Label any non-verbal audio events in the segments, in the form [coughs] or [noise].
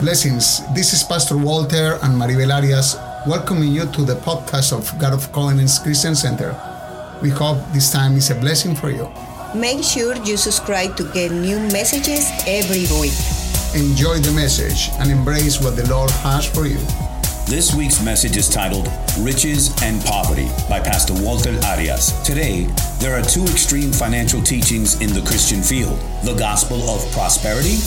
Blessings. This is Pastor Walter and Maribel Arias welcoming you to the podcast of God of Covenants Christian Center. We hope this time is a blessing for you. Make sure you subscribe to get new messages every week. Enjoy the message and embrace what the Lord has for you. This week's message is titled Riches and Poverty by Pastor Walter Arias. Today, there are two extreme financial teachings in the Christian field the gospel of prosperity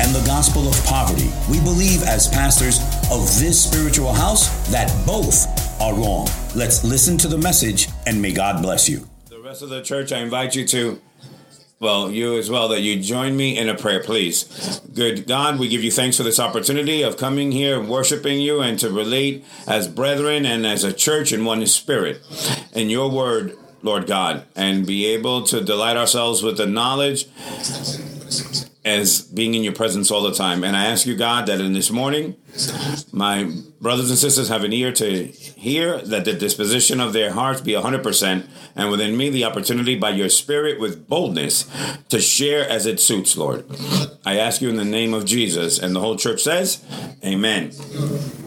and the gospel of poverty. We believe, as pastors of this spiritual house, that both are wrong. Let's listen to the message and may God bless you. The rest of the church, I invite you to well, you as well, that you join me in a prayer, please. Good God, we give you thanks for this opportunity of coming here worshiping you and to relate as brethren and as a church in one spirit in your word, Lord God, and be able to delight ourselves with the knowledge as being in your presence all the time. And I ask you, God, that in this morning, my brothers and sisters have an ear to hear, that the disposition of their hearts be 100%, and within me the opportunity by your Spirit with boldness to share as it suits, Lord. I ask you in the name of Jesus. And the whole church says, Amen.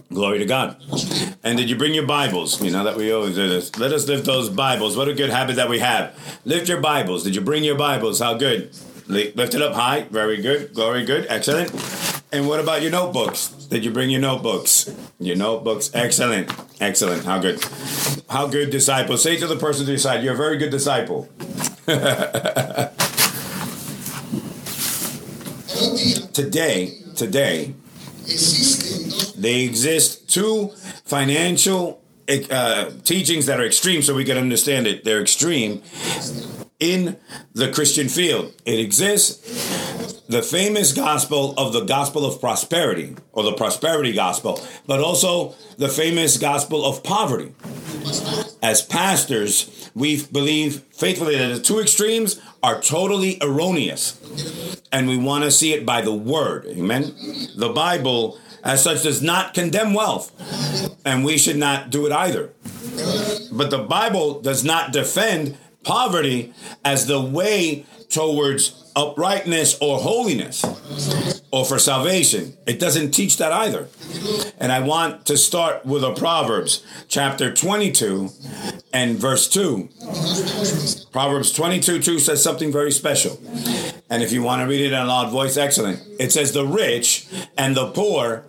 Glory to God. And did you bring your Bibles? You know that we always do this. Let us lift those Bibles. What a good habit that we have. Lift your Bibles. Did you bring your Bibles? How good. Lift it up high. Very good. Glory, good. Excellent. And what about your notebooks? Did you bring your notebooks? Your notebooks. Excellent. Excellent. How good. How good disciple. Say to the person to your side, you're a very good disciple. [laughs] today, today, they exist two financial uh, teachings that are extreme so we can understand it. They're extreme in the Christian field. It exists. The famous gospel of the gospel of prosperity, or the prosperity gospel, but also the famous gospel of poverty. As pastors, we believe faithfully that the two extremes are totally erroneous. And we want to see it by the word. Amen. The Bible, as such, does not condemn wealth. And we should not do it either. But the Bible does not defend poverty as the way towards uprightness or holiness or for salvation. It doesn't teach that either. And I want to start with a Proverbs chapter 22 and verse 2. Proverbs 22 2 says something very special. And if you want to read it in a loud voice, excellent. It says, The rich and the poor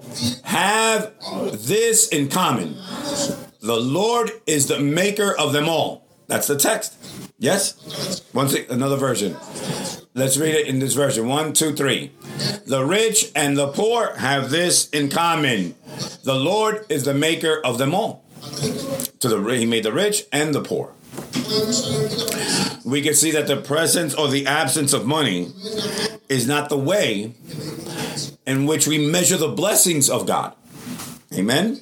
have this in common. The Lord is the maker of them all. That's the text. Yes? Thing, another version. Let's read it in this version. One, two, three. The rich and the poor have this in common. The Lord is the maker of them all. To the he made the rich and the poor. We can see that the presence or the absence of money is not the way in which we measure the blessings of God. Amen.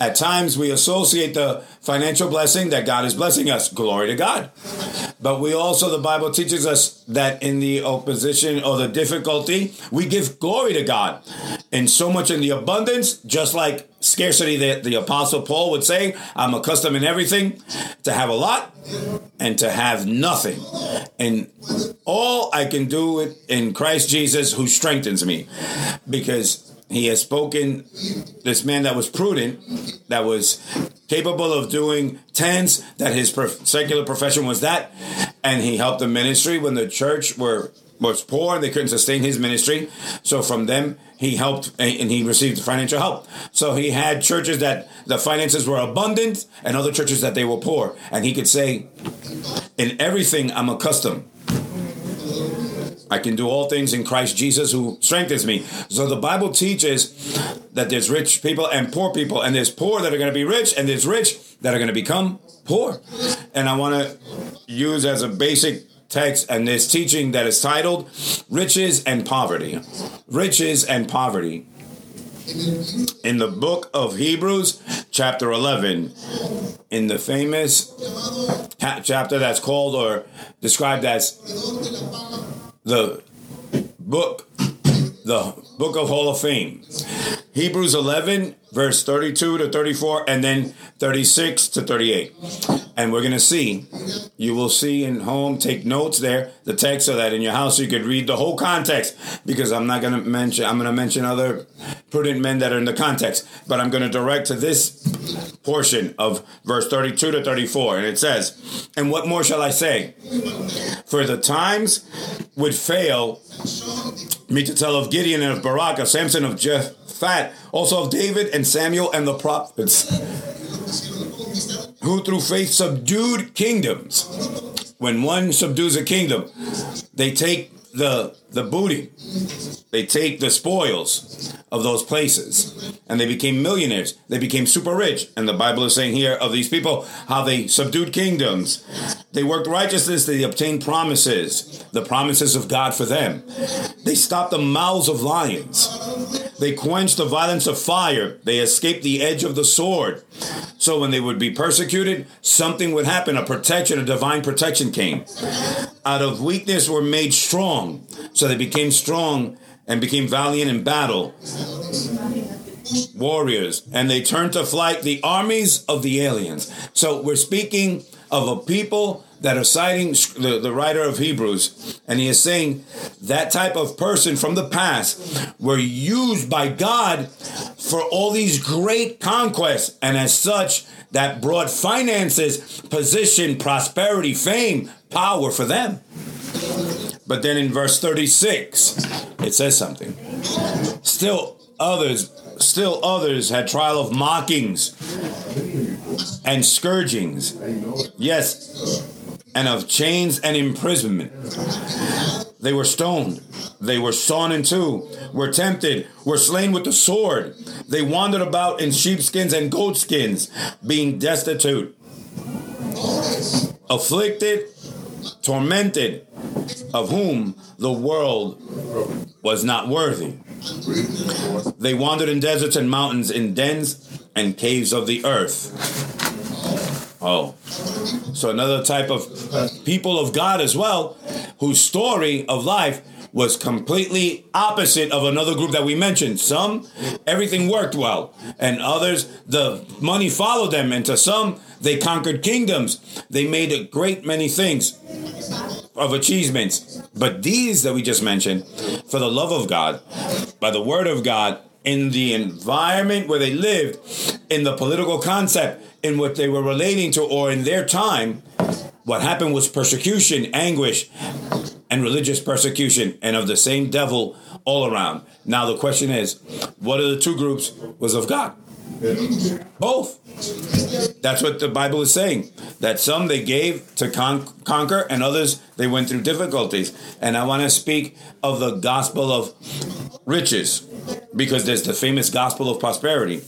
At times we associate the financial blessing that God is blessing us. Glory to God. But we also, the Bible teaches us that in the opposition or the difficulty, we give glory to God. And so much in the abundance, just like scarcity, the, the Apostle Paul would say, I'm accustomed in everything to have a lot and to have nothing. And all I can do it in Christ Jesus who strengthens me. Because he has spoken this man that was prudent that was capable of doing tens that his prof- secular profession was that and he helped the ministry when the church were was poor and they couldn't sustain his ministry. So from them he helped and he received financial help. So he had churches that the finances were abundant and other churches that they were poor. And he could say in everything i'm accustomed I can do all things in Christ Jesus who strengthens me. So the Bible teaches that there's rich people and poor people, and there's poor that are going to be rich, and there's rich that are going to become poor. And I want to use as a basic text and this teaching that is titled Riches and Poverty. Riches and Poverty. In the book of Hebrews, chapter 11, in the famous chapter that's called or described as the book, the book of Hall of Fame. Hebrews 11, verse 32 to 34, and then 36 to 38. And we're going to see, you will see in home, take notes there, the text, so that in your house you could read the whole context, because I'm not going to mention, I'm going to mention other prudent men that are in the context, but I'm going to direct to this portion of verse 32 to 34. And it says, And what more shall I say? For the times would fail me to tell of Gideon and of Barak, of Samson, of Jephthah, also of David and Samuel and the prophets, who through faith subdued kingdoms. When one subdues a kingdom, they take the the booty, they take the spoils of those places, and they became millionaires. They became super rich. And the Bible is saying here of these people how they subdued kingdoms, they worked righteousness, they obtained promises, the promises of God for them. They stopped the mouths of lions. They quenched the violence of fire. They escaped the edge of the sword. So when they would be persecuted, something would happen. A protection, a divine protection came. Out of weakness were made strong. So they became strong and became valiant in battle. Warriors. And they turned to flight the armies of the aliens. So we're speaking of a people that are citing the, the writer of Hebrews, and he is saying that type of person from the past were used by God for all these great conquests, and as such, that brought finances, position, prosperity, fame, power for them. But then in verse 36, it says something. Still others, still others had trial of mockings and scourgings. Yes, and of chains and imprisonment. They were stoned. They were sawn in two, were tempted, were slain with the sword. They wandered about in sheepskins and goatskins, being destitute, afflicted, tormented, of whom the world was not worthy. They wandered in deserts and mountains, in dens and caves of the earth. Oh. So another type of people of God as well, whose story of life was completely opposite of another group that we mentioned. Some, everything worked well, and others, the money followed them, and to some, they conquered kingdoms. They made a great many things of achievements. But these that we just mentioned, for the love of God, by the word of God, in the environment where they lived, in the political concept in what they were relating to, or in their time, what happened was persecution, anguish, and religious persecution, and of the same devil all around. Now the question is, what of the two groups was of God? Both. That's what the Bible is saying. That some they gave to con- conquer, and others they went through difficulties. And I want to speak of the gospel of riches, because there's the famous gospel of prosperity.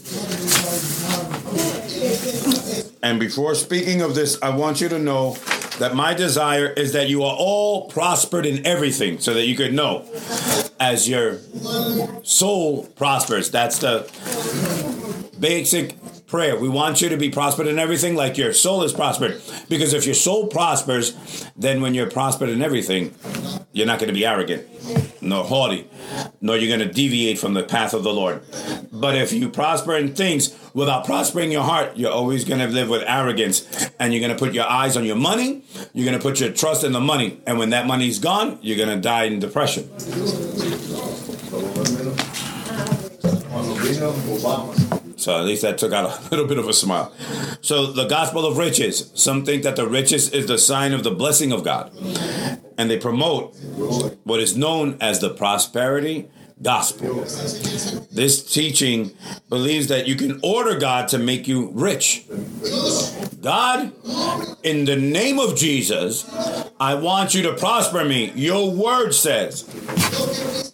And before speaking of this, I want you to know that my desire is that you are all prospered in everything so that you could know as your soul prospers. That's the basic prayer. We want you to be prospered in everything like your soul is prospered. Because if your soul prospers, then when you're prospered in everything, you're not going to be arrogant nor haughty, nor you're going to deviate from the path of the Lord. But if you prosper in things without prospering your heart, you're always going to live with arrogance and you're going to put your eyes on your money. You're going to put your trust in the money. And when that money's gone, you're going to die in depression. So at least that took out a [laughs] little bit of a smile. So the gospel of riches. Some think that the riches is the sign of the blessing of God. And they promote what is known as the prosperity gospel. This teaching believes that you can order God to make you rich. God, in the name of Jesus, I want you to prosper me. Your word says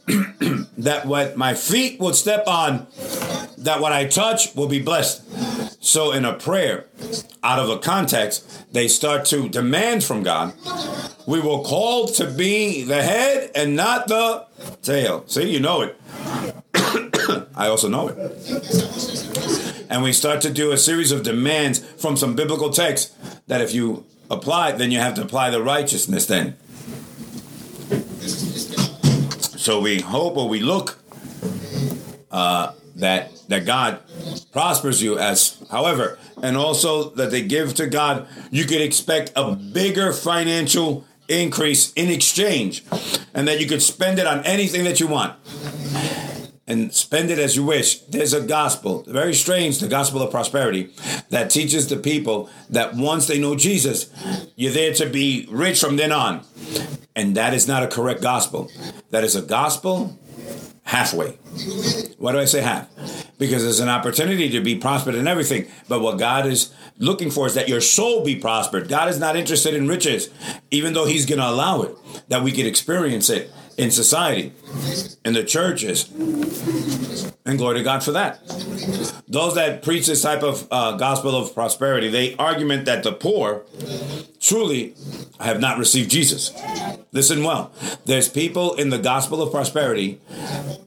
[clears throat] that what my feet will step on, that what I touch will be blessed. So, in a prayer, out of a context, they start to demand from God. We were called to be the head and not the tail. See, you know it. [coughs] I also know it. And we start to do a series of demands from some biblical texts that if you apply, then you have to apply the righteousness then. So we hope or we look uh, that that God prospers you as however and also that they give to God you could expect a bigger financial increase in exchange and that you could spend it on anything that you want and spend it as you wish. There's a gospel, very strange, the gospel of prosperity, that teaches the people that once they know Jesus, you're there to be rich from then on. And that is not a correct gospel. That is a gospel halfway. Why do I say half? Because there's an opportunity to be prospered in everything. But what God is looking for is that your soul be prospered. God is not interested in riches, even though He's going to allow it, that we could experience it in society, in the churches. And glory to God for that. Those that preach this type of uh, gospel of prosperity, they argument that the poor truly have not received Jesus. Listen well. There's people in the gospel of prosperity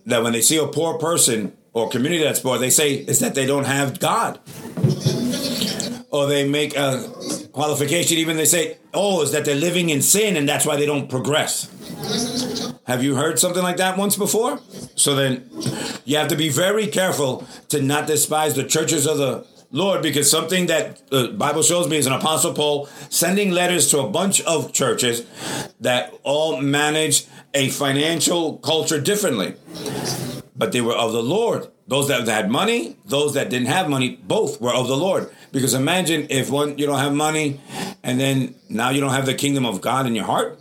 that when they see a poor person or community that's poor, they say is that they don't have God. Or they make a qualification, even they say, oh, is that they're living in sin and that's why they don't progress. Have you heard something like that once before? So then you have to be very careful to not despise the churches of the Lord because something that the Bible shows me is an apostle Paul sending letters to a bunch of churches that all manage a financial culture differently. But they were of the Lord. Those that had money, those that didn't have money, both were of the Lord. Because imagine if one you don't have money and then now you don't have the kingdom of God in your heart.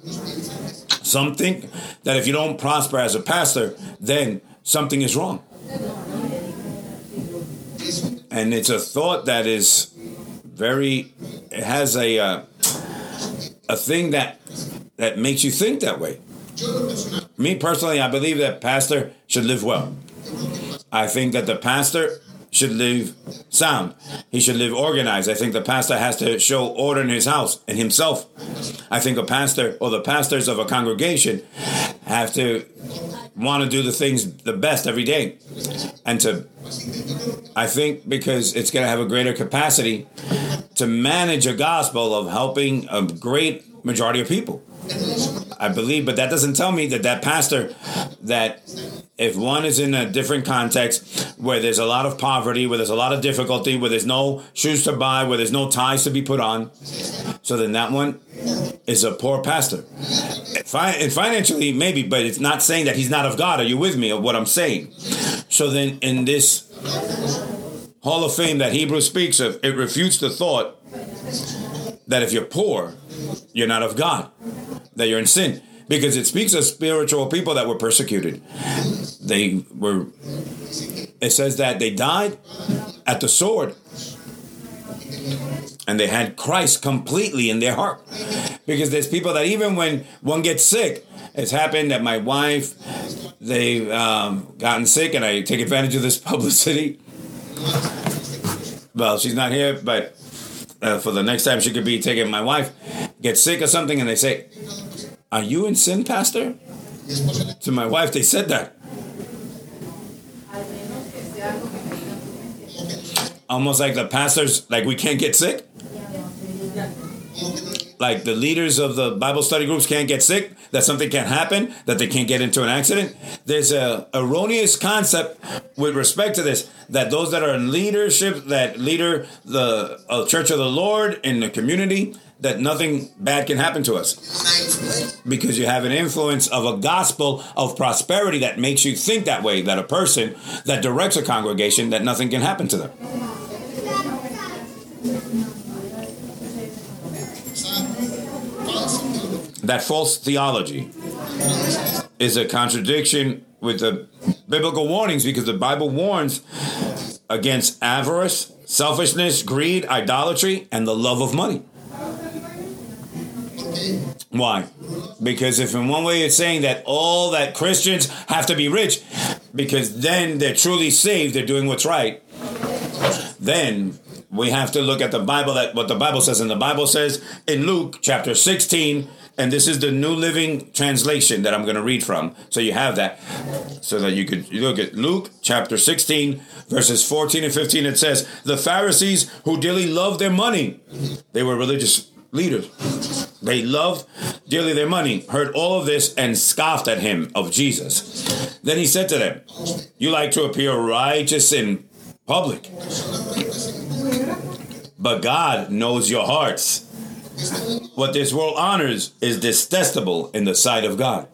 Some think that if you don't prosper as a pastor, then something is wrong. And it's a thought that is very, it has a, uh, a thing that, that makes you think that way. Me personally, I believe that pastor should live well. I think that the pastor should live sound. He should live organized. I think the pastor has to show order in his house and himself. I think a pastor or the pastors of a congregation have to want to do the things the best every day. And to, I think because it's going to have a greater capacity to manage a gospel of helping a great majority of people. I believe, but that doesn't tell me that that pastor, that if one is in a different context where there's a lot of poverty, where there's a lot of difficulty, where there's no shoes to buy, where there's no ties to be put on, so then that one is a poor pastor. And financially, maybe, but it's not saying that he's not of God. Are you with me of what I'm saying? So then in this Hall of Fame that Hebrew speaks of, it refutes the thought that if you're poor, you're not of God, that you're in sin. Because it speaks of spiritual people that were persecuted. They were, it says that they died at the sword. And they had Christ completely in their heart. Because there's people that even when one gets sick, it's happened that my wife, they've um, gotten sick, and I take advantage of this [laughs] publicity. Well, she's not here, but uh, for the next time she could be taking my wife get sick or something and they say are you in sin pastor? To my wife they said that. Almost like the pastors like we can't get sick like the leaders of the bible study groups can't get sick that something can't happen that they can't get into an accident. There's a erroneous concept with respect to this that those that are in leadership that leader the uh, church of the lord in the community that nothing bad can happen to us. Because you have an influence of a gospel of prosperity that makes you think that way that a person that directs a congregation that nothing can happen to them that false theology is a contradiction with the biblical warnings because the Bible warns against avarice, selfishness, greed, idolatry, and the love of money. Why? Because if in one way it's saying that all that Christians have to be rich, because then they're truly saved, they're doing what's right, then we have to look at the Bible that what the Bible says. And the Bible says in Luke chapter 16, and this is the New Living Translation that I'm going to read from. So you have that, so that you could look at Luke chapter 16, verses 14 and 15. It says, The Pharisees who dearly loved their money, they were religious leaders they loved dearly their money, heard all of this and scoffed at him of Jesus. Then he said to them, You like to appear righteous in public, but God knows your hearts. What this world honors is detestable in the sight of God.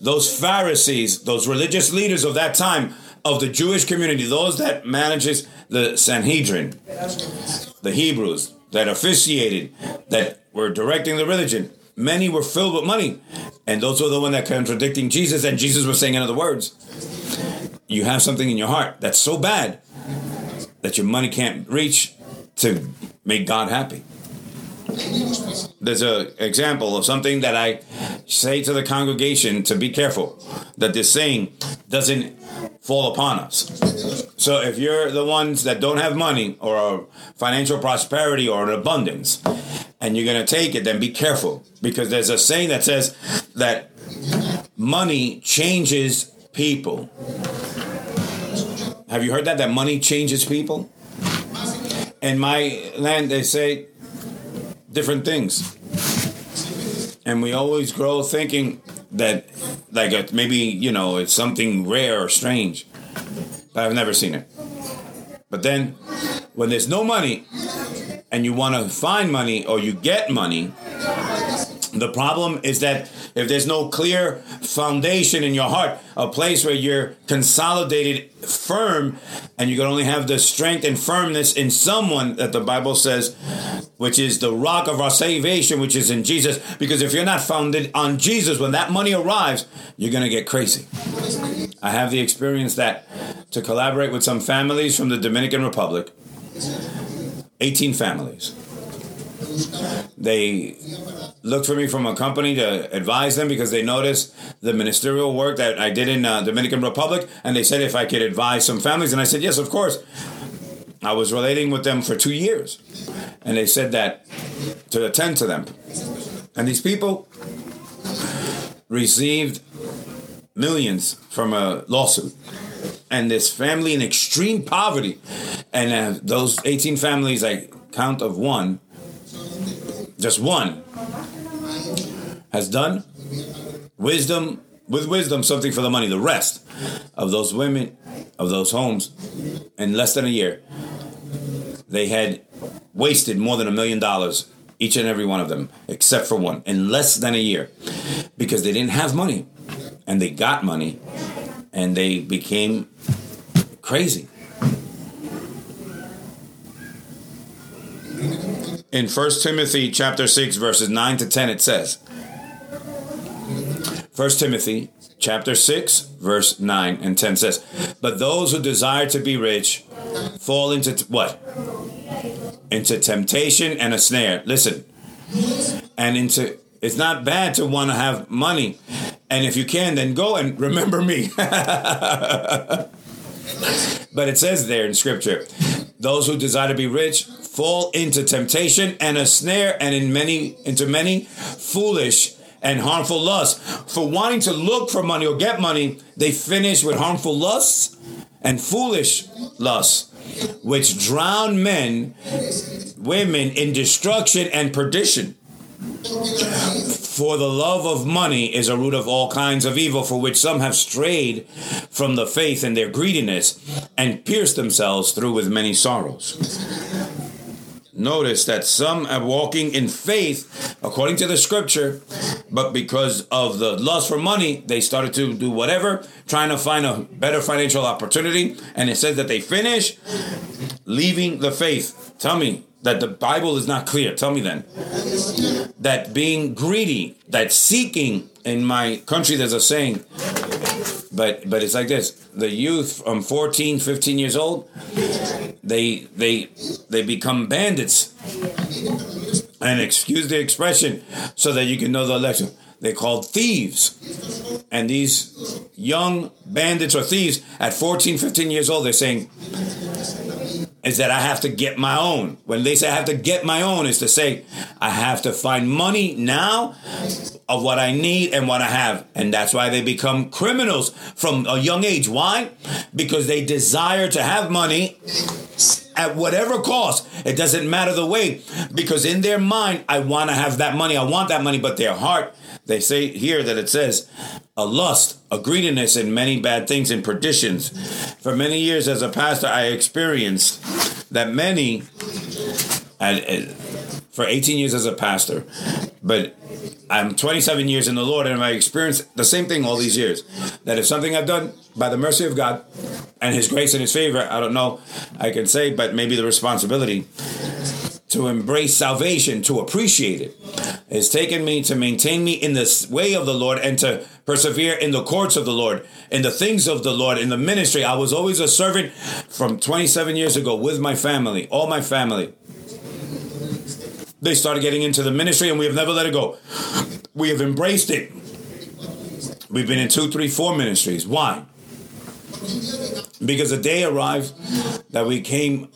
Those Pharisees, those religious leaders of that time, of the Jewish community, those that manages the Sanhedrin, the Hebrews that officiated, that were directing the religion, many were filled with money. And those were the one that contradicting Jesus. And Jesus was saying, in other words, you have something in your heart that's so bad that your money can't reach to make God happy. There's an example of something that I say to the congregation to be careful that this saying doesn't fall upon us. So if you're the ones that don't have money or financial prosperity or an abundance and you're going to take it, then be careful because there's a saying that says that money changes people. Have you heard that? That money changes people? In my land, they say different things. And we always grow thinking that, like, uh, maybe, you know, it's something rare or strange. But I've never seen it. But then, when there's no money and you want to find money or you get money, the problem is that if there's no clear foundation in your heart, a place where you're consolidated, firm, and you can only have the strength and firmness in someone that the Bible says, which is the rock of our salvation, which is in Jesus. Because if you're not founded on Jesus, when that money arrives, you're going to get crazy. I have the experience that to collaborate with some families from the Dominican Republic, 18 families. They looked for me from a company to advise them because they noticed the ministerial work that I did in uh, Dominican Republic, and they said if I could advise some families, and I said yes, of course. I was relating with them for two years, and they said that to attend to them, and these people received millions from a lawsuit and this family in extreme poverty and uh, those 18 families i count of one just one. Has done wisdom with wisdom something for the money. The rest of those women of those homes in less than a year they had wasted more than a million dollars each and every one of them except for one in less than a year. Because they didn't have money and they got money and they became crazy in 1 Timothy chapter 6 verses 9 to 10 it says 1 Timothy chapter 6 verse 9 and 10 says but those who desire to be rich fall into t- what? Into temptation and a snare. Listen. And into it's not bad to want to have money. And if you can then go and remember me. [laughs] But it says there in scripture those who desire to be rich fall into temptation and a snare and in many into many foolish and harmful lusts for wanting to look for money or get money they finish with harmful lusts and foolish lusts which drown men women in destruction and perdition for the love of money is a root of all kinds of evil, for which some have strayed from the faith in their greediness and pierced themselves through with many sorrows. Notice that some are walking in faith according to the scripture, but because of the lust for money, they started to do whatever, trying to find a better financial opportunity. And it says that they finish leaving the faith. Tell me, that the Bible is not clear. Tell me then. That being greedy, that seeking in my country, there's a saying, but but it's like this: the youth from 14, 15 years old, they they they become bandits. And excuse the expression, so that you can know the lesson. They're called thieves. And these young bandits or thieves at 14, 15 years old, they're saying, is that I have to get my own. When they say I have to get my own, is to say I have to find money now of what I need and what I have. And that's why they become criminals from a young age. Why? Because they desire to have money at whatever cost. It doesn't matter the way, because in their mind, I want to have that money. I want that money, but their heart, they say here that it says, a lust, a greediness, and many bad things and perditions. For many years as a pastor, I experienced that many, and for 18 years as a pastor, but I'm 27 years in the Lord, and I experienced the same thing all these years. That if something I've done by the mercy of God and His grace and His favor, I don't know, I can say, but maybe the responsibility to embrace salvation, to appreciate it, has taken me to maintain me in the way of the Lord and to persevere in the courts of the Lord, in the things of the Lord, in the ministry. I was always a servant from 27 years ago with my family, all my family. They started getting into the ministry and we have never let it go. We have embraced it. We've been in two, three, four ministries. Why? Because the day arrived that we came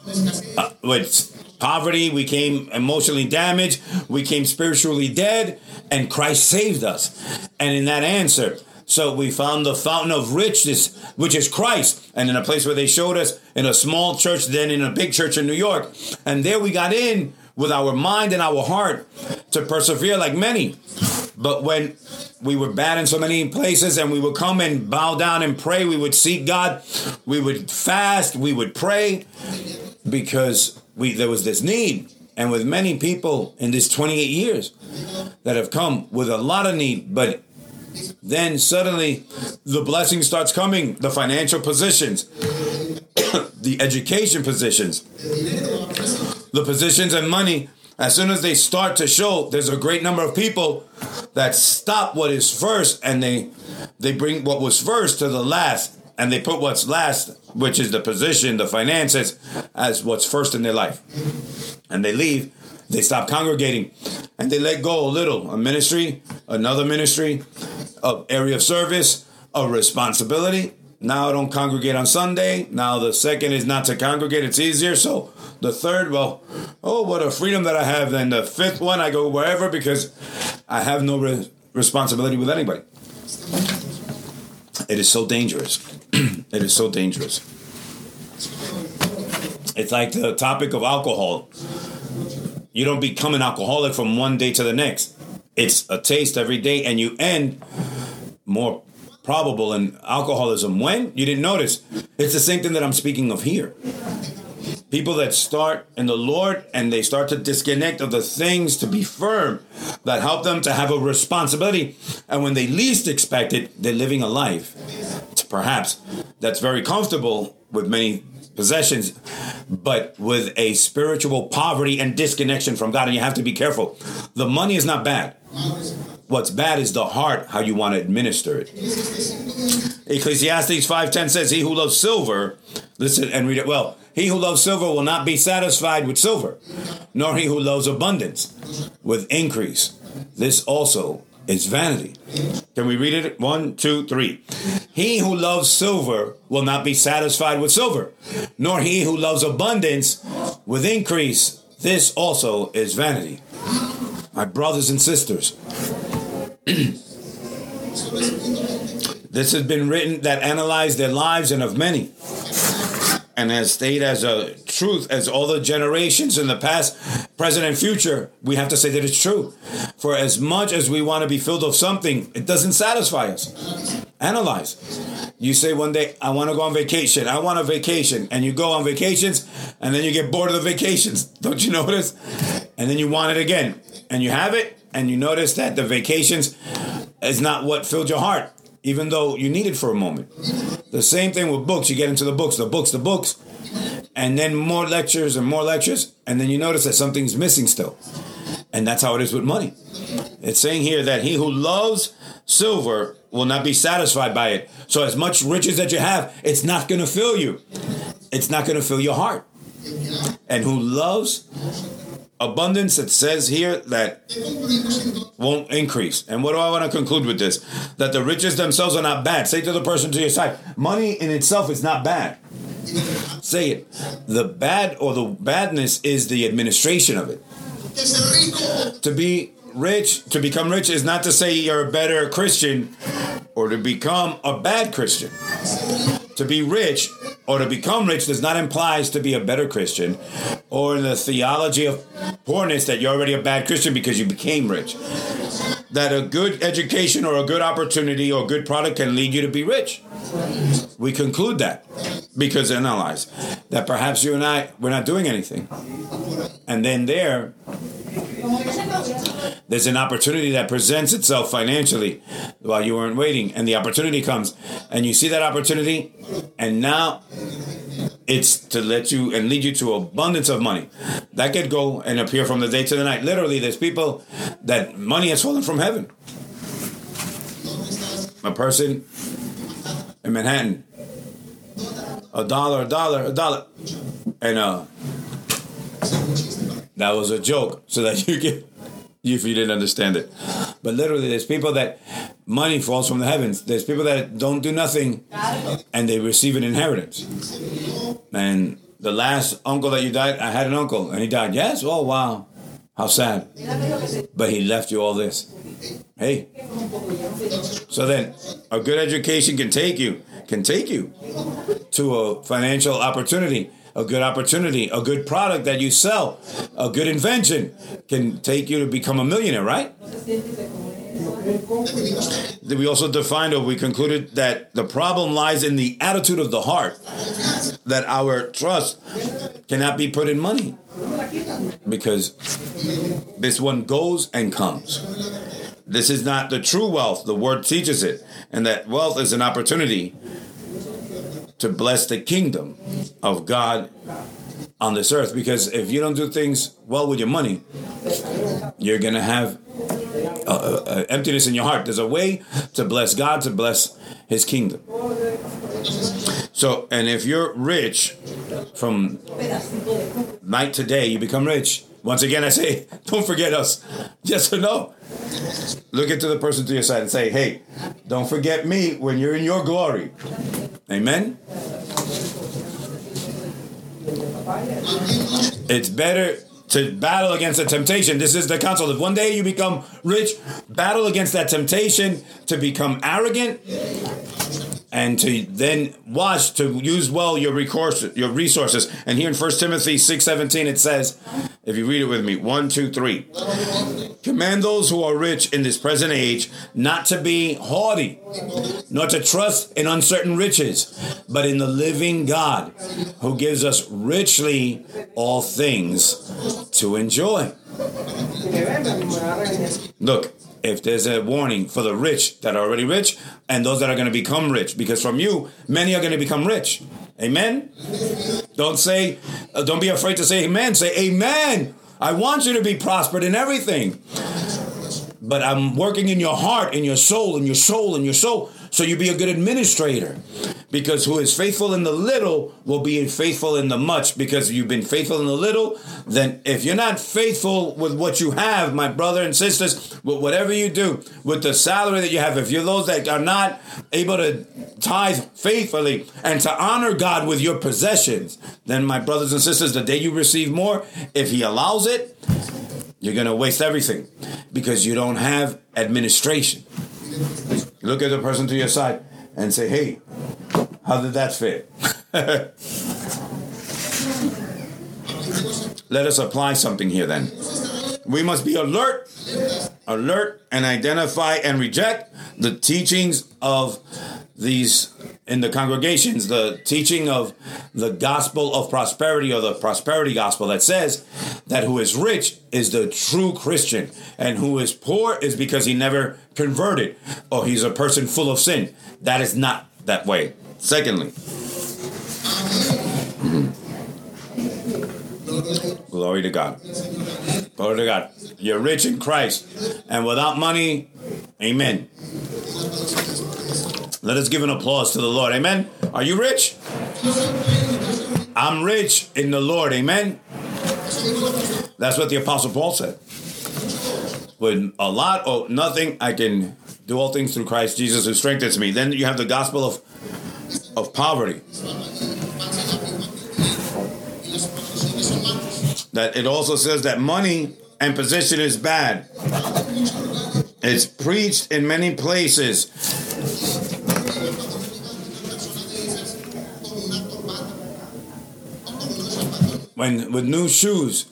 uh, with poverty, we came emotionally damaged, we came spiritually dead, and Christ saved us. And in that answer, so we found the fountain of riches, which is Christ. And in a place where they showed us in a small church, then in a big church in New York. And there we got in with our mind and our heart to persevere like many. But when we were bad in so many places and we would come and bow down and pray, we would seek God, we would fast, we would pray because we there was this need. And with many people in this 28 years that have come with a lot of need, but then suddenly the blessing starts coming, the financial positions, [coughs] the education positions, the positions and money, as soon as they start to show, there's a great number of people that stop what is first and they they bring what was first to the last and they put what's last, which is the position, the finances, as what's first in their life. And they leave, they stop congregating, and they let go a little. A ministry, another ministry, a area of service, a responsibility. Now I don't congregate on Sunday. Now the second is not to congregate, it's easier. So the third, well, oh, what a freedom that I have. Then the fifth one, I go wherever because I have no re- responsibility with anybody. It is so dangerous. [clears throat] it is so dangerous. It's like the topic of alcohol. You don't become an alcoholic from one day to the next. It's a taste every day, and you end more probable in alcoholism. When? You didn't notice. It's the same thing that I'm speaking of here people that start in the Lord and they start to disconnect of the things to be firm that help them to have a responsibility. And when they least expect it, they're living a life, perhaps, that's very comfortable with many possessions, but with a spiritual poverty and disconnection from God. And you have to be careful. The money is not bad. What's bad is the heart, how you want to administer it. Ecclesiastes 5.10 says, He who loves silver, listen and read it well, he who loves silver will not be satisfied with silver, nor he who loves abundance with increase. This also is vanity. Can we read it? One, two, three. He who loves silver will not be satisfied with silver, nor he who loves abundance with increase. This also is vanity. My brothers and sisters, [clears throat] this has been written that analyze their lives and of many and has stayed as a truth as all the generations in the past, present, and future, we have to say that it's true. For as much as we want to be filled of something, it doesn't satisfy us. Analyze. You say one day, I want to go on vacation. I want a vacation. And you go on vacations, and then you get bored of the vacations. [laughs] Don't you notice? And then you want it again. And you have it, and you notice that the vacations is not what filled your heart even though you need it for a moment. The same thing with books. You get into the books, the books, the books, and then more lectures and more lectures, and then you notice that something's missing still. And that's how it is with money. It's saying here that he who loves silver will not be satisfied by it. So, as much riches that you have, it's not going to fill you, it's not going to fill your heart. And who loves abundance, it says here that won't increase. And what do I want to conclude with this? That the riches themselves are not bad. Say to the person to your side, money in itself is not bad. Say it. The bad or the badness is the administration of it. To be rich, to become rich is not to say you're a better Christian or to become a bad Christian. To be rich or to become rich does not imply to be a better Christian, or the theology of poorness that you're already a bad Christian because you became rich. That a good education or a good opportunity or a good product can lead you to be rich. We conclude that because analyze that perhaps you and I we're not doing anything, and then there there's an opportunity that presents itself financially while you weren't waiting, and the opportunity comes, and you see that opportunity, and now it's to let you and lead you to abundance of money that could go and appear from the day to the night. Literally, there's people that money has fallen from heaven. A person in Manhattan, a dollar, a dollar, a dollar, and uh, that was a joke so that you get if you didn't understand it. But literally, there's people that money falls from the heavens. There's people that don't do nothing and they receive an inheritance. And the last uncle that you died, I had an uncle and he died. Yes, oh wow, how sad. But he left you all this. Hey. So then, a good education can take you, can take you to a financial opportunity a good opportunity, a good product that you sell, a good invention can take you to become a millionaire, right? We also defined or we concluded that the problem lies in the attitude of the heart, that our trust cannot be put in money because this one goes and comes. This is not the true wealth. The word teaches it, and that wealth is an opportunity to bless the kingdom of God on this earth. Because if you don't do things well with your money, you're going to have uh, uh, uh, emptiness in your heart. There's a way to bless God, to bless his kingdom. So, and if you're rich from night to day, you become rich. Once again, I say, [laughs] don't forget us. Yes or no? Look into the person to your side and say, hey, don't forget me when you're in your glory. Amen? It's better to battle against a temptation. This is the counsel. If one day you become rich, battle against that temptation to become arrogant and to then watch to use well your recourse your resources. And here in 1 Timothy 6:17 it says, if you read it with me, one, two, three. Command those who are rich in this present age not to be haughty, nor to trust in uncertain riches, but in the living God, who gives us richly all things to enjoy. Look, if there's a warning for the rich that are already rich and those that are going to become rich, because from you, many are going to become rich. Amen? Don't say, uh, don't be afraid to say amen. Say amen. I want you to be prospered in everything. But I'm working in your heart, in your soul, in your soul, in your soul so you be a good administrator. Because who is faithful in the little will be faithful in the much. Because you've been faithful in the little, then if you're not faithful with what you have, my brother and sisters, with whatever you do, with the salary that you have, if you're those that are not able to tithe faithfully and to honor God with your possessions, then my brothers and sisters, the day you receive more, if He allows it, you're going to waste everything because you don't have administration. Look at the person to your side and say, hey, how did that fit? [laughs] Let us apply something here then. We must be alert, alert, and identify and reject the teachings of these in the congregations, the teaching of the gospel of prosperity or the prosperity gospel that says that who is rich is the true Christian and who is poor is because he never converted or he's a person full of sin. That is not that way. Secondly, glory to God. Glory to God. You're rich in Christ and without money, amen. Let us give an applause to the Lord. Amen. Are you rich? I'm rich in the Lord. Amen. That's what the Apostle Paul said. With a lot or nothing, I can do all things through Christ Jesus who strengthens me. Then you have the gospel of of poverty. That it also says that money and position is bad. It's preached in many places when with new shoes,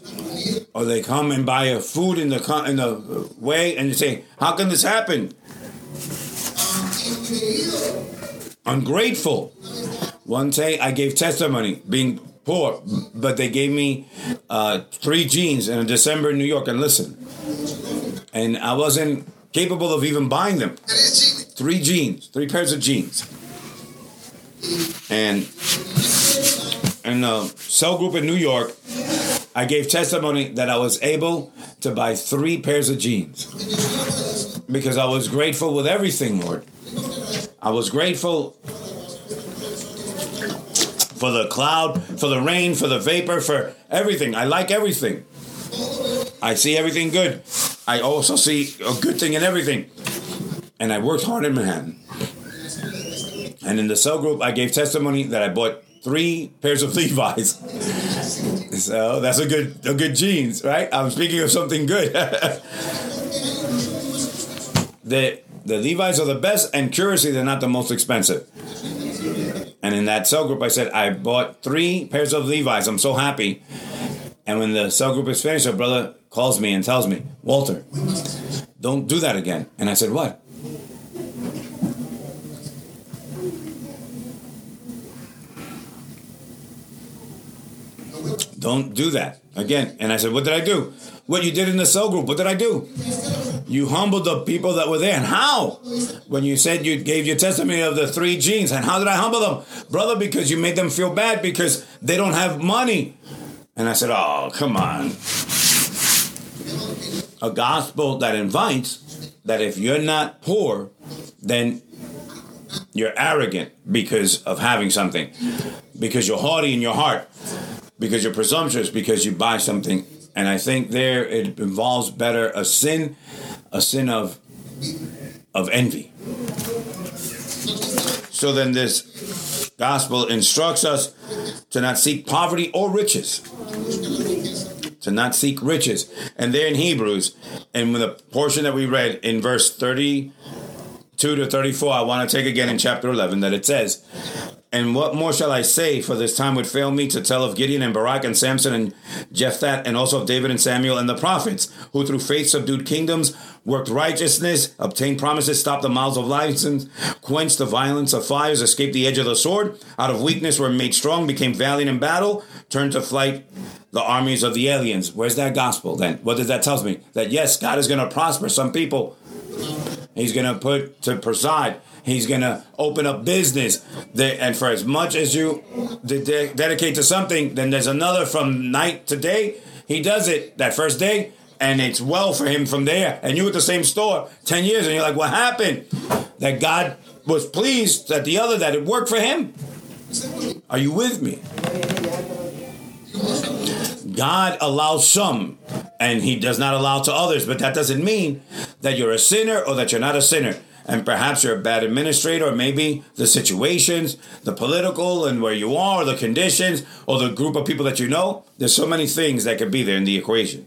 or they come and buy a food in the in the way, and you say, "How can this happen?" Ungrateful. One day I gave testimony being poor, but they gave me uh, three jeans in December in New York, and listen, and I wasn't capable of even buying them. Three jeans, three pairs of jeans, and in the cell group in New York, I gave testimony that I was able to buy three pairs of jeans because I was grateful with everything, Lord. I was grateful for the cloud, for the rain, for the vapor, for everything. I like everything. I see everything good. I also see a good thing in everything. And I worked hard in Manhattan. And in the cell group, I gave testimony that I bought three pairs of [laughs] Levi's. So that's a good a good jeans, right? I'm speaking of something good. [laughs] the the Levi's are the best, and curiously, they're not the most expensive. And in that cell group, I said I bought three pairs of Levi's. I'm so happy. And when the cell group is finished, a brother calls me and tells me, Walter, don't do that again. And I said, What? Don't do that again. And I said, What did I do? What you did in the cell group, what did I do? You humbled the people that were there. And how? When you said you gave your testimony of the three jeans. And how did I humble them? Brother, because you made them feel bad because they don't have money. And I said, Oh, come on. A gospel that invites that if you're not poor, then you're arrogant because of having something, because you're haughty in your heart, because you're presumptuous, because you buy something. And I think there it involves better a sin, a sin of of envy. So then this gospel instructs us to not seek poverty or riches. To not seek riches. And there in Hebrews, and with the portion that we read in verse 32 to 34, I want to take again in chapter 11 that it says, and what more shall I say? For this time would fail me to tell of Gideon and Barak and Samson and Jephthah, and also of David and Samuel and the prophets, who through faith subdued kingdoms, worked righteousness, obtained promises, stopped the mouths of lions, quenched the violence of fires, escaped the edge of the sword, out of weakness were made strong, became valiant in battle, turned to flight the armies of the aliens. Where's that gospel then? What does that tell me? That yes, God is going to prosper some people. He's going to put to preside. He's going to open up business. And for as much as you dedicate to something, then there's another from night to day. He does it that first day, and it's well for him from there. And you at the same store 10 years, and you're like, what happened? That God was pleased that the other, that it worked for him. Are you with me? God allows some and he does not allow to others, but that doesn't mean that you're a sinner or that you're not a sinner. And perhaps you're a bad administrator, or maybe the situations, the political and where you are, the conditions, or the group of people that you know. There's so many things that could be there in the equation.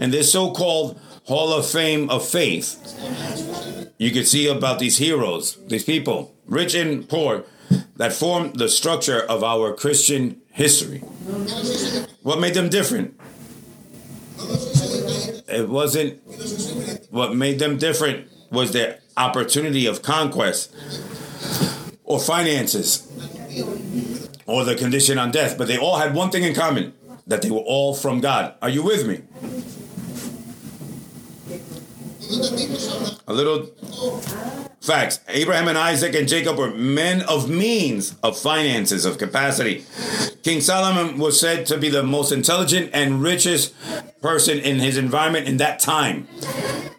And this so called Hall of Fame of Faith, you could see about these heroes, these people, rich and poor, that form the structure of our Christian history. What made them different? It wasn't what made them different was their opportunity of conquest or finances or the condition on death, but they all had one thing in common that they were all from God. Are you with me? A little facts. Abraham and Isaac and Jacob were men of means, of finances, of capacity. King Solomon was said to be the most intelligent and richest person in his environment in that time.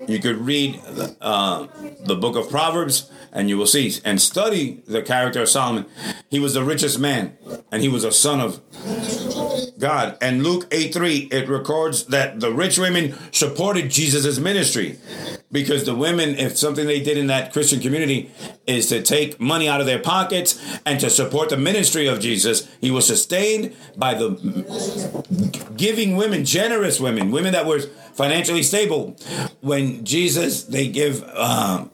You could read uh, the book of Proverbs and you will see and study the character of Solomon. He was the richest man and he was a son of God. And Luke 8 3, it records that the rich women supported Jesus' ministry because the women, if something they did in that Christian community is to take money out of their pockets and to support the ministry of Jesus, he was sustained by the giving women, generous women, women that were financially stable. When Jesus, they give uh,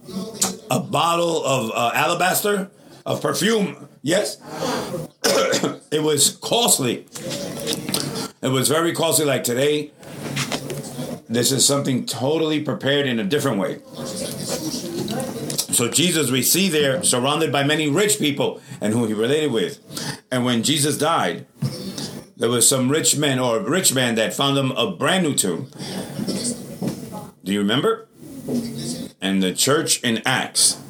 a bottle of uh, alabaster of perfume. Yes, [coughs] it was costly. It was very costly. Like today, this is something totally prepared in a different way. So Jesus, we see there, surrounded by many rich people and who he related with. And when Jesus died, there was some rich man or rich man that found him a brand new tomb. Do you remember? And the church in Acts,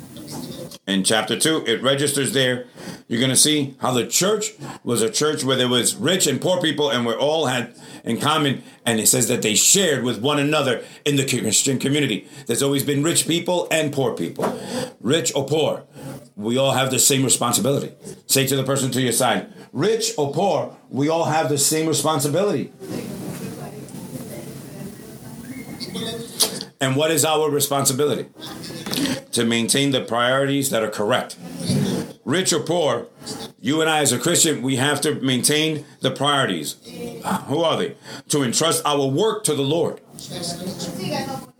in chapter 2, it registers there. You're going to see how the church was a church where there was rich and poor people and we all had in common. And it says that they shared with one another in the Christian community. There's always been rich people and poor people. Rich or poor, we all have the same responsibility. Say to the person to your side, rich or poor, we all have the same responsibility. And what is our responsibility? To maintain the priorities that are correct. Rich or poor, you and I as a Christian, we have to maintain the priorities. Uh, who are they? To entrust our work to the Lord.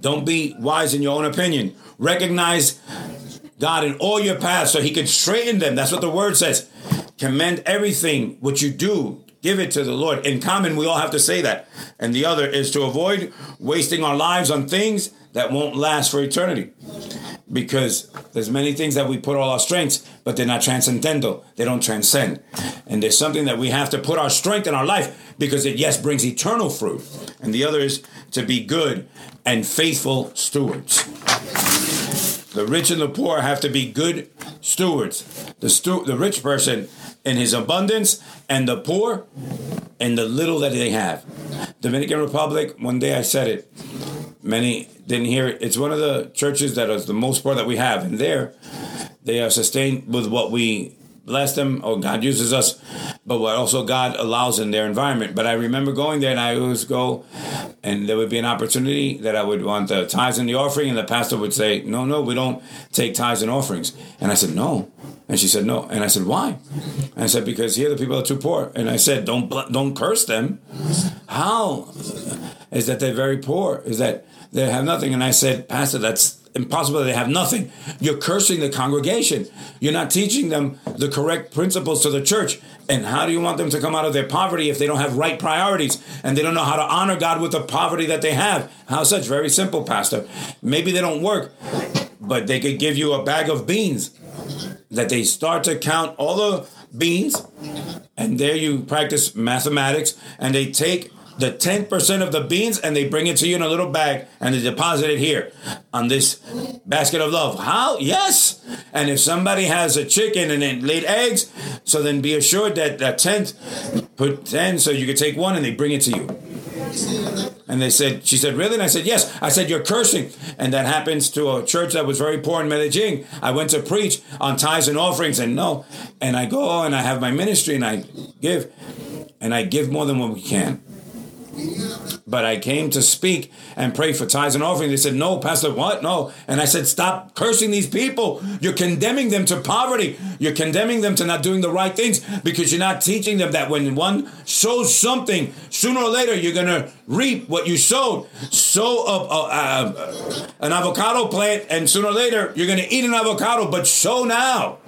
Don't be wise in your own opinion. Recognize God in all your paths so he can straighten them. That's what the word says. Commend everything what you do. Give it to the Lord. In common, we all have to say that. And the other is to avoid wasting our lives on things that won't last for eternity. Because there's many things that we put all our strengths, but they're not transcendental. They don't transcend. And there's something that we have to put our strength in our life because it, yes, brings eternal fruit. And the other is to be good and faithful stewards. The rich and the poor have to be good stewards. The, stu- the rich person in his abundance and the poor and the little that they have. Dominican Republic, one day I said it. Many didn't hear it. It's one of the churches that is the most poor that we have. And there, they are sustained with what we bless them or God uses us, but what also God allows in their environment. But I remember going there and I always go and there would be an opportunity that I would want the tithes and the offering and the pastor would say, no, no, we don't take tithes and offerings. And I said, no. And she said, no. And I said, why? And I said, because here the people are too poor. And I said, don't, don't curse them. How is that they're very poor? Is that they have nothing? And I said, pastor, that's impossible they have nothing. You're cursing the congregation. You're not teaching them the correct principles to the church. And how do you want them to come out of their poverty if they don't have right priorities and they don't know how to honor God with the poverty that they have? How such? Very simple, Pastor. Maybe they don't work, but they could give you a bag of beans that they start to count all the beans, and there you practice mathematics, and they take the 10% of the beans and they bring it to you in a little bag and they deposit it here on this basket of love. How? Yes. And if somebody has a chicken and it laid eggs, so then be assured that that 10th, put 10 so you can take one and they bring it to you. And they said, she said, really? And I said, yes. I said, you're cursing. And that happens to a church that was very poor in Medellin. I went to preach on tithes and offerings and no. And I go and I have my ministry and I give. And I give more than what we can. But I came to speak and pray for tithes and offerings. They said, No, Pastor, what? No. And I said, Stop cursing these people. You're condemning them to poverty. You're condemning them to not doing the right things because you're not teaching them that when one sows something, sooner or later you're going to reap what you sowed. Sow a, a, a, an avocado plant, and sooner or later you're going to eat an avocado, but sow now.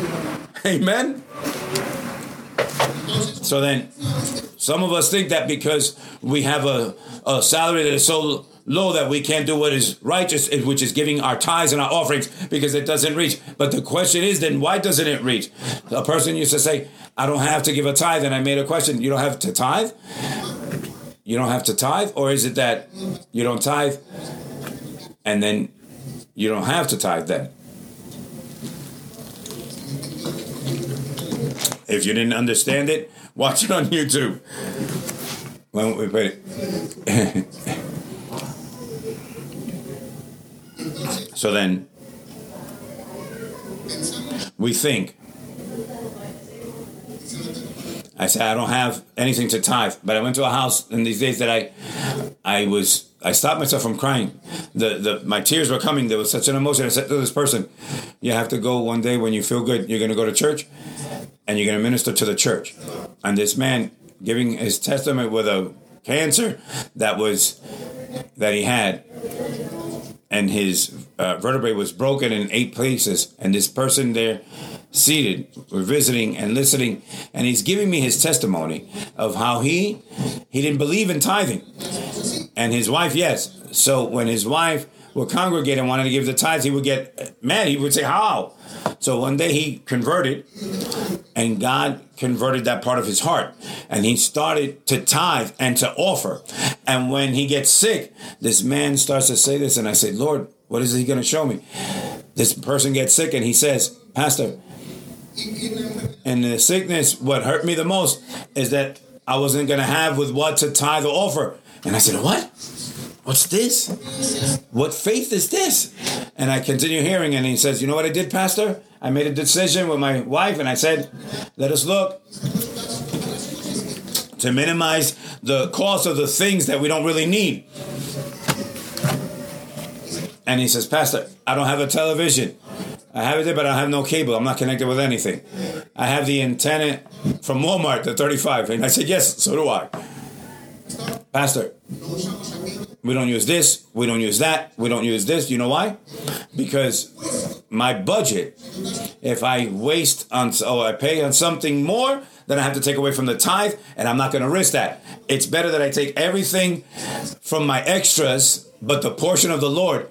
[laughs] Amen. So then, some of us think that because we have a, a salary that is so low that we can't do what is righteous, which is giving our tithes and our offerings because it doesn't reach. But the question is then why doesn't it reach? A person used to say, I don't have to give a tithe. And I made a question, you don't have to tithe? You don't have to tithe? Or is it that you don't tithe and then you don't have to tithe then? If you didn't understand it, watch it on YouTube. Why don't we put it? so then, we think. I said I don't have anything to tithe, but I went to a house in these days that I, I was I stopped myself from crying. The the my tears were coming. There was such an emotion. I said to this person, "You have to go one day when you feel good. You're going to go to church, and you're going to minister to the church." And this man giving his testament with a cancer that was that he had, and his uh, vertebrae was broken in eight places. And this person there seated, we're visiting and listening, and he's giving me his testimony of how he he didn't believe in tithing, and his wife yes. So when his wife congregate and wanted to give the tithes, he would get mad. He would say, "How?" So one day he converted, and God converted that part of his heart, and he started to tithe and to offer. And when he gets sick, this man starts to say this, and I say, "Lord, what is he going to show me?" This person gets sick, and he says, "Pastor." And the sickness, what hurt me the most is that I wasn't going to have with what to tithe or offer. And I said, What? What's this? What faith is this? And I continue hearing, and he says, You know what I did, Pastor? I made a decision with my wife, and I said, Let us look to minimize the cost of the things that we don't really need. And he says, Pastor, I don't have a television. I have it there, but I have no cable. I'm not connected with anything. I have the antenna from Walmart, the 35. And I said, Yes, so do I. Pastor, we don't use this, we don't use that, we don't use this. You know why? Because my budget, if I waste on, or I pay on something more, then I have to take away from the tithe, and I'm not going to risk that. It's better that I take everything from my extras, but the portion of the Lord.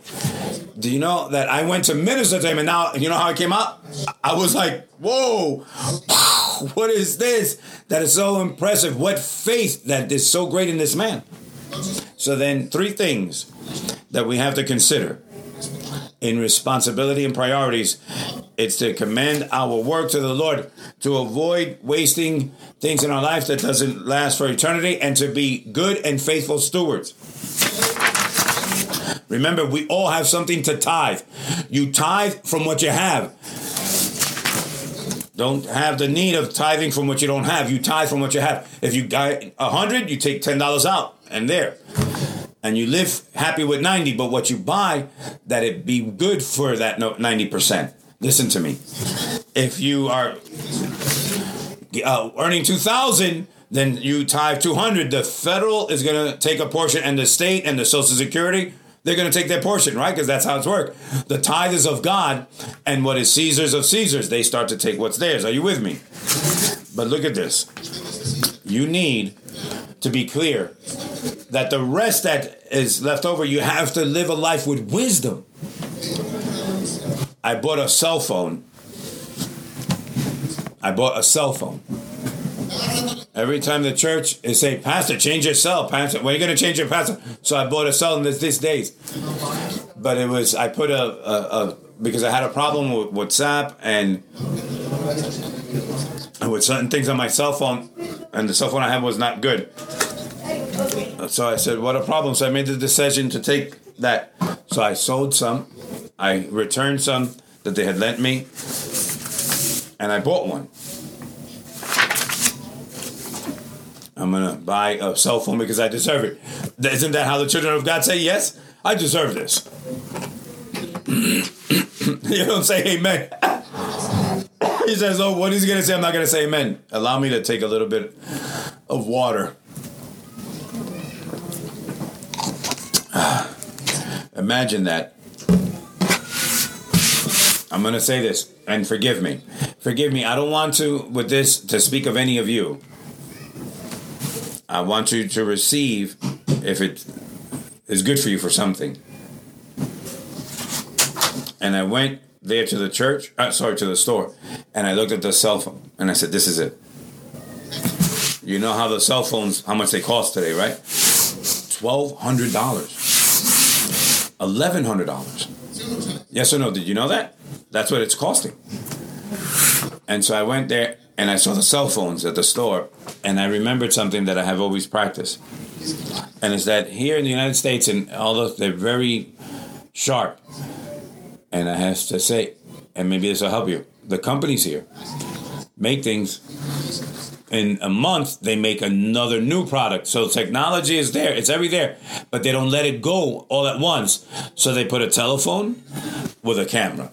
Do you know that I went to minister to him, and now you know how I came out? I was like, "Whoa, [laughs] what is this? That is so impressive. What faith that is so great in this man." So then, three things that we have to consider in responsibility and priorities. It's to commend our work to the Lord, to avoid wasting things in our life that doesn't last for eternity, and to be good and faithful stewards. Remember, we all have something to tithe. You tithe from what you have. Don't have the need of tithing from what you don't have. You tithe from what you have. If you got a hundred, you take ten dollars out and there. And you live happy with 90, but what you buy, that it be good for that 90%. Listen to me. If you are uh, earning 2000 then you tithe 200 the federal is going to take a portion and the state and the social security they're going to take their portion, right? Because that's how it's worked. The tithe is of God, and what is Caesar's of Caesar's. They start to take what's theirs. Are you with me? But look at this. You need to be clear that the rest that is left over, you have to live a life with wisdom. I bought a cell phone. I bought a cell phone. Every time the church is saying, Pastor, change your cell, Pastor. When are you going to change your pastor? So I bought a cell in this, this days. But it was, I put a, a, a because I had a problem with WhatsApp and, and with certain things on my cell phone, and the cell phone I had was not good. So I said, what a problem. So I made the decision to take that. So I sold some, I returned some that they had lent me, and I bought one. I'm gonna buy a cell phone because I deserve it. Isn't that how the children of God say yes? I deserve this. [clears throat] you don't say amen. he says, Oh, what is he gonna say? I'm not gonna say amen. Allow me to take a little bit of water. [sighs] Imagine that. I'm going to say this and forgive me. Forgive me. I don't want to, with this, to speak of any of you. I want you to receive if it is good for you for something. And I went there to the church, uh, sorry, to the store, and I looked at the cell phone and I said, This is it. You know how the cell phones, how much they cost today, right? $1,200. $1,100. Yes or no? Did you know that? That's what it's costing. And so I went there and I saw the cell phones at the store, and I remembered something that I have always practiced. And it's that here in the United States, and although they're very sharp, and I have to say, and maybe this will help you, the companies here make things in a month they make another new product. So technology is there. It's every there. But they don't let it go all at once. So they put a telephone with a camera.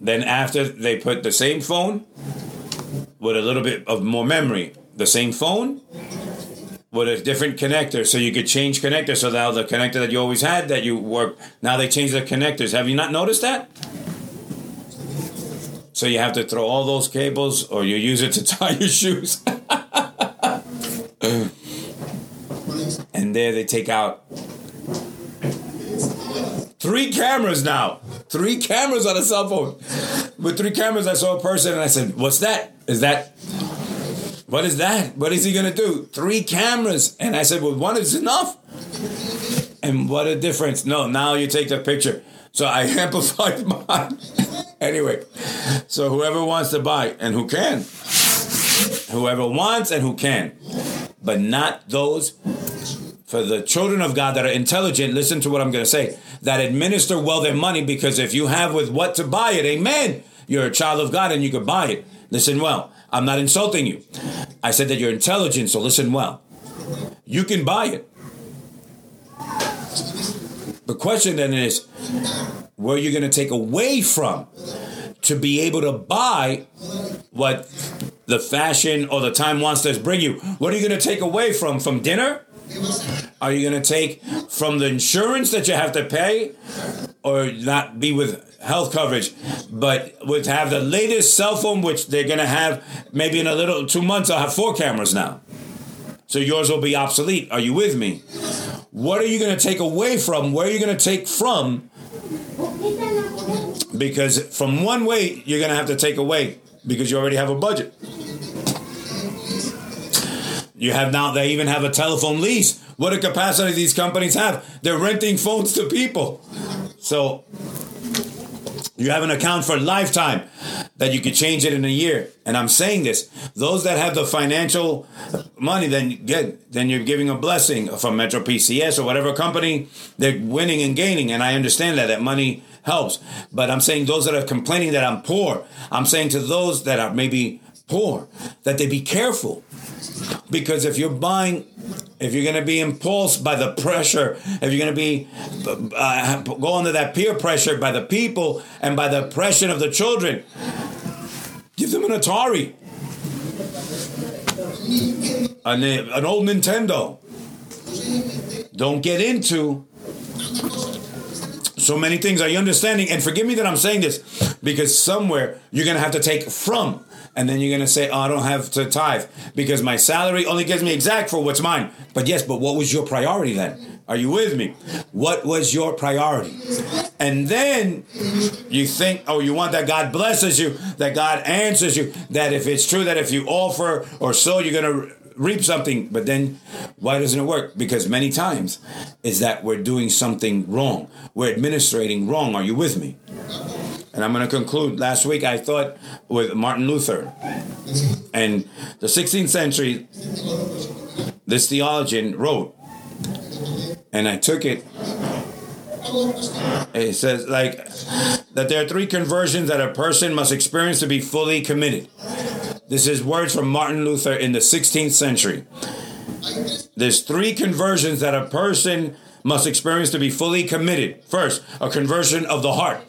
Then after they put the same phone with a little bit of more memory the same phone with a different connector. So you could change connectors. So now the connector that you always had that you work now they change the connectors. Have you not noticed that so you have to throw all those cables or you use it to [laughs] tie your shoes. [laughs] and there they take out three cameras now. Three cameras on a cell phone. With three cameras, I saw a person and I said, What's that? Is that what is that? What is he gonna do? Three cameras. And I said, Well, one is enough. And what a difference. No, now you take the picture. So I [laughs] amplified mine. anyway, so whoever wants to buy and who can, whoever wants and who can, but not those for the children of God that are intelligent. Listen to what I'm going to say that administer well their money because if you have with what to buy it, amen, you're a child of God and you can buy it. Listen well. I'm not insulting you. I said that you're intelligent, so listen well. You can buy it. The question then is where are you going to take away from to be able to buy what the fashion or the time wants to bring you? What are you going to take away from? From dinner? Are you going to take from the insurance that you have to pay or not be with health coverage, but would have the latest cell phone, which they're going to have maybe in a little two months, I'll have four cameras now. So yours will be obsolete. Are you with me? What are you going to take away from? Where are you going to take from? Because from one way, you're going to have to take away because you already have a budget. You have now, they even have a telephone lease. What a capacity these companies have. They're renting phones to people. So you have an account for a lifetime that you could change it in a year. And I'm saying this: those that have the financial money, then get then you're giving a blessing from Metro PCS or whatever company. They're winning and gaining, and I understand that that money helps. But I'm saying those that are complaining that I'm poor, I'm saying to those that are maybe poor that they be careful because if you're buying if you're going to be impulsed by the pressure if you're going to be uh, go under that peer pressure by the people and by the oppression of the children give them an atari. An, an old nintendo. Don't get into so many things. Are you understanding? And forgive me that i'm saying this because somewhere you're going to have to take from and then you're going to say, oh, I don't have to tithe because my salary only gives me exact for what's mine. But yes, but what was your priority then? Are you with me? What was your priority? And then you think, oh, you want that God blesses you, that God answers you, that if it's true that if you offer or so, you're going to reap something. But then why doesn't it work? Because many times is that we're doing something wrong. We're administrating wrong. Are you with me? And I'm going to conclude. Last week I thought with Martin Luther. And the 16th century, this theologian wrote, and I took it. It says, like, that there are three conversions that a person must experience to be fully committed. This is words from Martin Luther in the 16th century. There's three conversions that a person must experience to be fully committed. First, a conversion of the heart.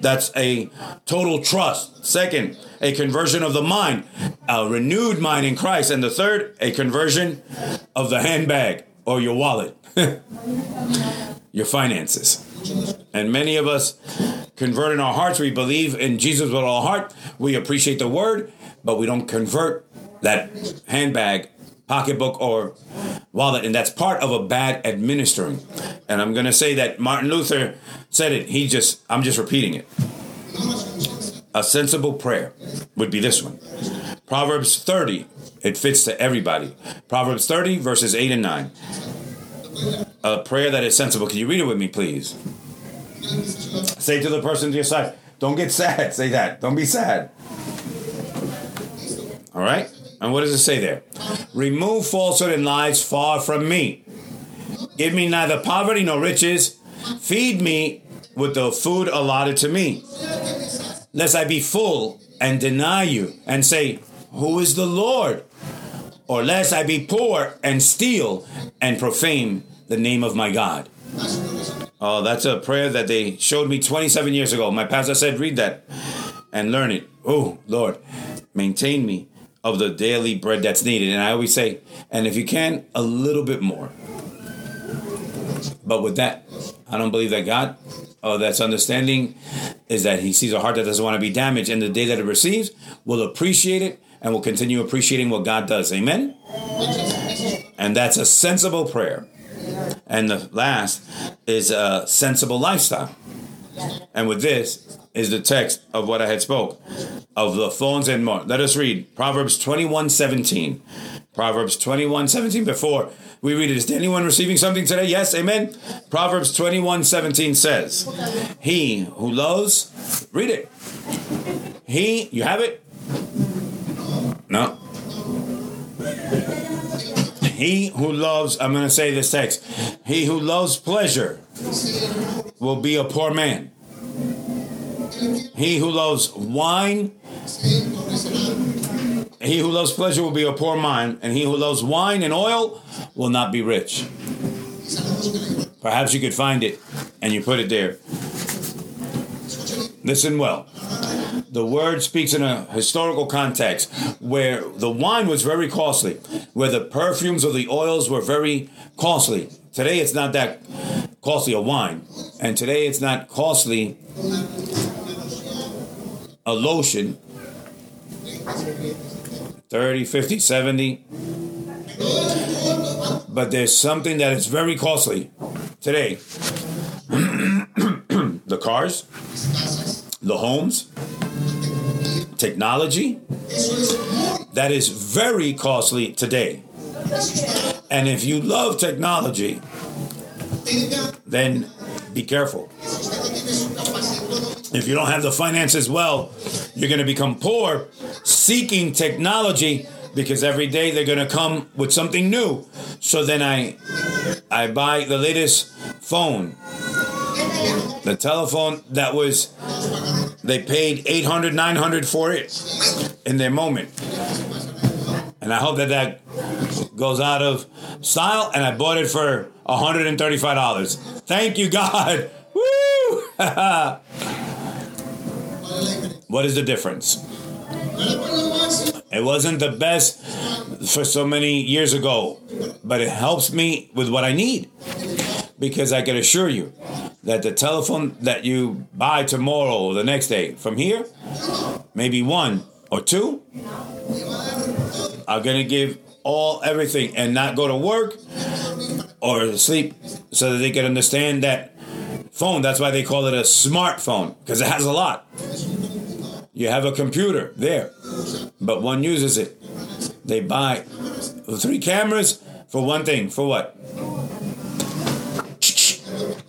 That's a total trust. Second, a conversion of the mind, a renewed mind in Christ. And the third, a conversion of the handbag or your wallet, [laughs] your finances. And many of us convert in our hearts. We believe in Jesus with our heart. We appreciate the word, but we don't convert that handbag pocketbook or wallet, and that's part of a bad administering. And I'm going to say that Martin Luther said it. He just, I'm just repeating it. A sensible prayer would be this one Proverbs 30, it fits to everybody. Proverbs 30, verses 8 and 9. A prayer that is sensible. Can you read it with me, please? Say to the person to your side, don't get sad. Say that. Don't be sad. All right? And what does it say there? Remove falsehood and lies far from me. Give me neither poverty nor riches. Feed me with the food allotted to me. Lest I be full and deny you and say, Who is the Lord? Or lest I be poor and steal and profane the name of my God. Oh, that's a prayer that they showed me 27 years ago. My pastor said, Read that and learn it. Oh, Lord, maintain me of the daily bread that's needed. And I always say, and if you can, a little bit more. But with that, I don't believe that God, oh, that's understanding, is that He sees a heart that doesn't want to be damaged, and the day that it receives, will appreciate it and will continue appreciating what God does. Amen. And that's a sensible prayer. And the last is a sensible lifestyle. And with this is the text of what I had spoke of the thorns and more. Let us read Proverbs 21 17. Proverbs 21 17. Before we read it, is anyone receiving something today? Yes, amen. Proverbs 21 17 says, He who loves, read it. He, you have it? No. He who loves, I'm going to say this text, he who loves pleasure will be a poor man. He who loves wine, he who loves pleasure will be a poor man, and he who loves wine and oil will not be rich. Perhaps you could find it and you put it there. Listen well. The word speaks in a historical context where the wine was very costly, where the perfumes or the oils were very costly. Today it's not that costly a wine, and today it's not costly a lotion 30, 50, 70. But there's something that is very costly today. [clears throat] the cars, the homes, technology, that is very costly today. And if you love technology, then be careful. If you don't have the finances well, you're going to become poor seeking technology because every day they're going to come with something new. So then I I buy the latest phone. The telephone that was they paid 800 900 for it in their moment. And I hope that that goes out of style and I bought it for $135. Thank you God. [laughs] Woo! [laughs] what is the difference? It wasn't the best for so many years ago, but it helps me with what I need. Because I can assure you that the telephone that you buy tomorrow or the next day from here, maybe one or two, are to give all everything and not go to work or sleep so that they can understand that phone. That's why they call it a smartphone because it has a lot. You have a computer there, but one uses it. They buy three cameras for one thing. For what? [laughs]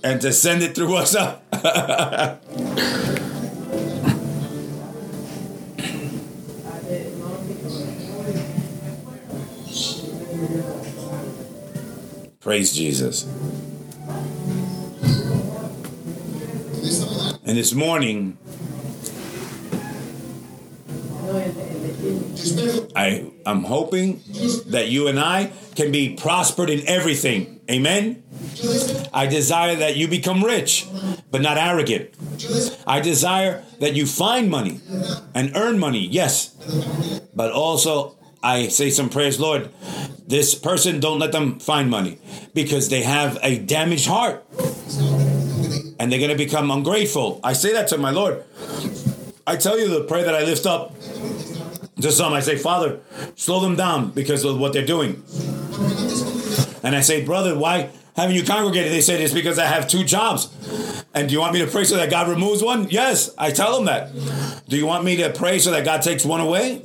And to send it through [laughs] WhatsApp. Praise Jesus. And this morning, I I'm hoping that you and I can be prospered in everything. Amen. I desire that you become rich, but not arrogant. I desire that you find money and earn money, yes. But also I say some prayers, Lord, this person don't let them find money because they have a damaged heart. And they're going to become ungrateful. I say that to my Lord. I tell you the prayer that I lift up to some, I say, Father, slow them down because of what they're doing. And I say, Brother, why haven't you congregated? They said, It's because I have two jobs. And do you want me to pray so that God removes one? Yes, I tell them that. Do you want me to pray so that God takes one away?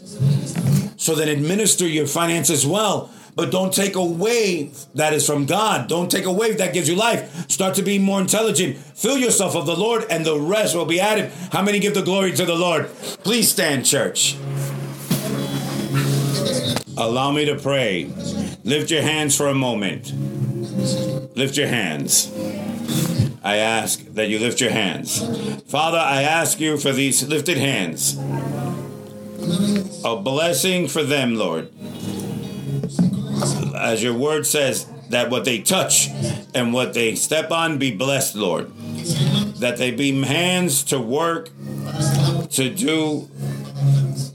So then administer your finances well. But don't take away that is from God. Don't take away that gives you life. Start to be more intelligent. Fill yourself of the Lord, and the rest will be added. How many give the glory to the Lord? Please stand, church. Allow me to pray. Lift your hands for a moment. Lift your hands. I ask that you lift your hands. Father, I ask you for these lifted hands. A blessing for them, Lord. As your word says, that what they touch and what they step on be blessed, Lord. That they be hands to work, to do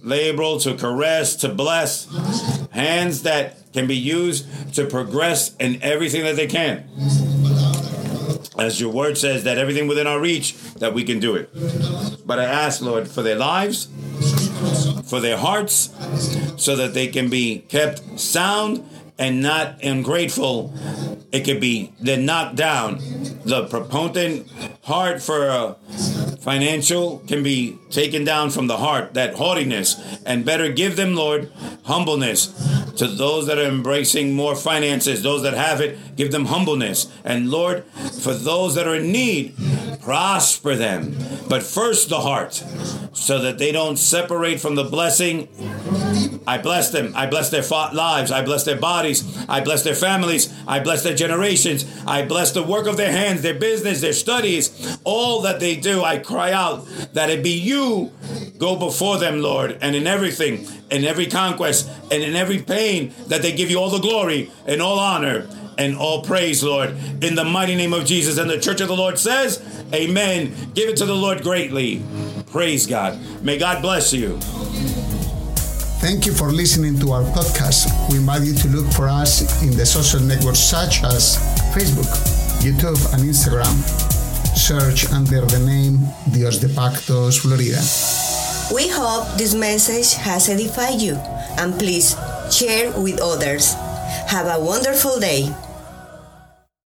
labor, to caress, to bless, hands that can be used to progress in everything that they can. as your word says, that everything within our reach, that we can do it. But I ask, Lord, for their lives, for their hearts, so that they can be kept sound and not ungrateful. It could be then knocked down. The proponent heart for a financial can be taken down from the heart, that haughtiness, and better give them, Lord, humbleness to those that are embracing more finances, those that have it, give them humbleness. And Lord, for those that are in need, prosper them. But first the heart, so that they don't separate from the blessing. I bless them. I bless their lives. I bless their bodies. I bless their families. I bless their generations. I bless the work of their hands, their business, their studies, all that they do. I cry out that it be you go before them, Lord, and in everything, in every conquest, and in every pain, that they give you all the glory and all honor and all praise, Lord, in the mighty name of Jesus. And the church of the Lord says, Amen. Give it to the Lord greatly. Praise God. May God bless you. Thank you for listening to our podcast. We invite you to look for us in the social networks such as Facebook, YouTube, and Instagram. Search under the name Dios de Pactos Florida. We hope this message has edified you and please share with others. Have a wonderful day.